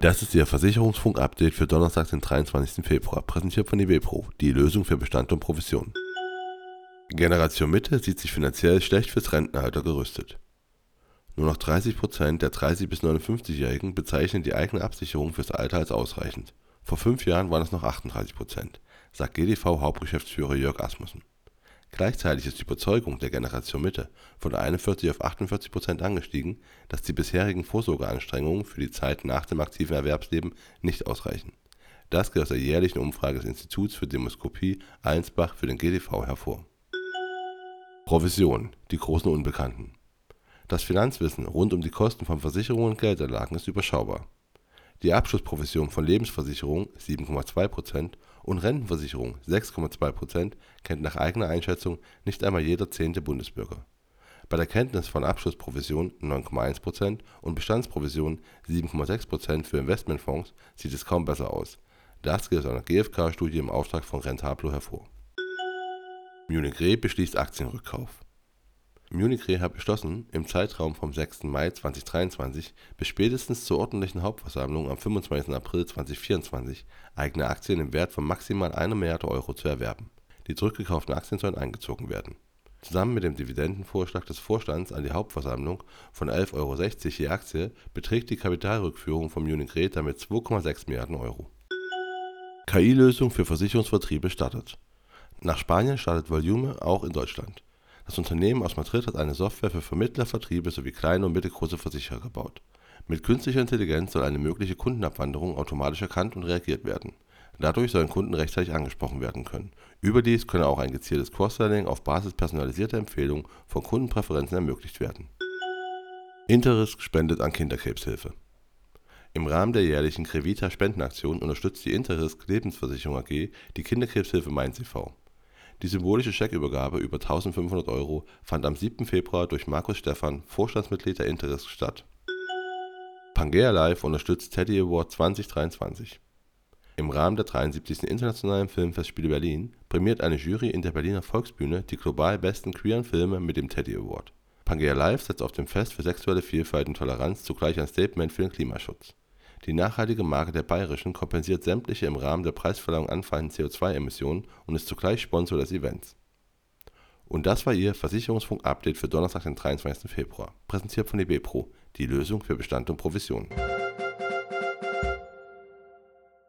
Das ist Ihr Versicherungsfunk-Update für Donnerstag, den 23. Februar, präsentiert von IWPro, die Lösung für Bestand und Provision. Generation Mitte sieht sich finanziell schlecht fürs Rentenalter gerüstet. Nur noch 30% der 30- bis 59-Jährigen bezeichnen die eigene Absicherung fürs Alter als ausreichend. Vor fünf Jahren waren es noch 38%, sagt GDV-Hauptgeschäftsführer Jörg Asmussen. Gleichzeitig ist die Überzeugung der Generation Mitte von 41 auf 48 Prozent angestiegen, dass die bisherigen Vorsorgeanstrengungen für die Zeit nach dem aktiven Erwerbsleben nicht ausreichen. Das geht aus der jährlichen Umfrage des Instituts für Demoskopie Allensbach für den GDV hervor. Provision, die großen Unbekannten. Das Finanzwissen rund um die Kosten von Versicherungen und Geldanlagen ist überschaubar. Die Abschlussprovision von Lebensversicherungen (7,2 und Rentenversicherung (6,2 kennt nach eigener Einschätzung nicht einmal jeder zehnte Bundesbürger. Bei der Kenntnis von Abschlussprovision (9,1 und Bestandsprovision (7,6 für Investmentfonds) sieht es kaum besser aus. Das geht aus einer GfK-Studie im Auftrag von Rentablo hervor. Munich Re beschließt Aktienrückkauf Munich Re hat beschlossen, im Zeitraum vom 6. Mai 2023 bis spätestens zur ordentlichen Hauptversammlung am 25. April 2024 eigene Aktien im Wert von maximal einer Milliarde Euro zu erwerben. Die zurückgekauften Aktien sollen eingezogen werden. Zusammen mit dem Dividendenvorschlag des Vorstands an die Hauptversammlung von 11,60 Euro je Aktie beträgt die Kapitalrückführung von Munich Re damit 2,6 Milliarden Euro. KI-Lösung für Versicherungsvertriebe startet. Nach Spanien startet Volume auch in Deutschland. Das Unternehmen aus Madrid hat eine Software für Vermittler, Vertriebe sowie kleine und mittelgroße Versicherer gebaut. Mit künstlicher Intelligenz soll eine mögliche Kundenabwanderung automatisch erkannt und reagiert werden. Dadurch sollen Kunden rechtzeitig angesprochen werden können. Überdies könne auch ein gezieltes Cross-Selling auf Basis personalisierter Empfehlungen von Kundenpräferenzen ermöglicht werden. Interrisk spendet an Kinderkrebshilfe. Im Rahmen der jährlichen Crevita Spendenaktion unterstützt die Interrisk Lebensversicherung AG die Kinderkrebshilfe Mainz e.V. Die symbolische Scheckübergabe über 1500 Euro fand am 7. Februar durch Markus Stephan, Vorstandsmitglied der Interrisk statt. Pangea Live unterstützt Teddy Award 2023. Im Rahmen der 73. Internationalen Filmfestspiele Berlin prämiert eine Jury in der Berliner Volksbühne die global besten queeren Filme mit dem Teddy Award. Pangea Live setzt auf dem Fest für sexuelle Vielfalt und Toleranz zugleich ein Statement für den Klimaschutz die nachhaltige Marke der Bayerischen kompensiert sämtliche im Rahmen der Preisverleihung anfallenden CO2-Emissionen und ist zugleich Sponsor des Events. Und das war Ihr Versicherungsfunk-Update für Donnerstag, den 23. Februar, präsentiert von DB die Lösung für Bestand und Provision.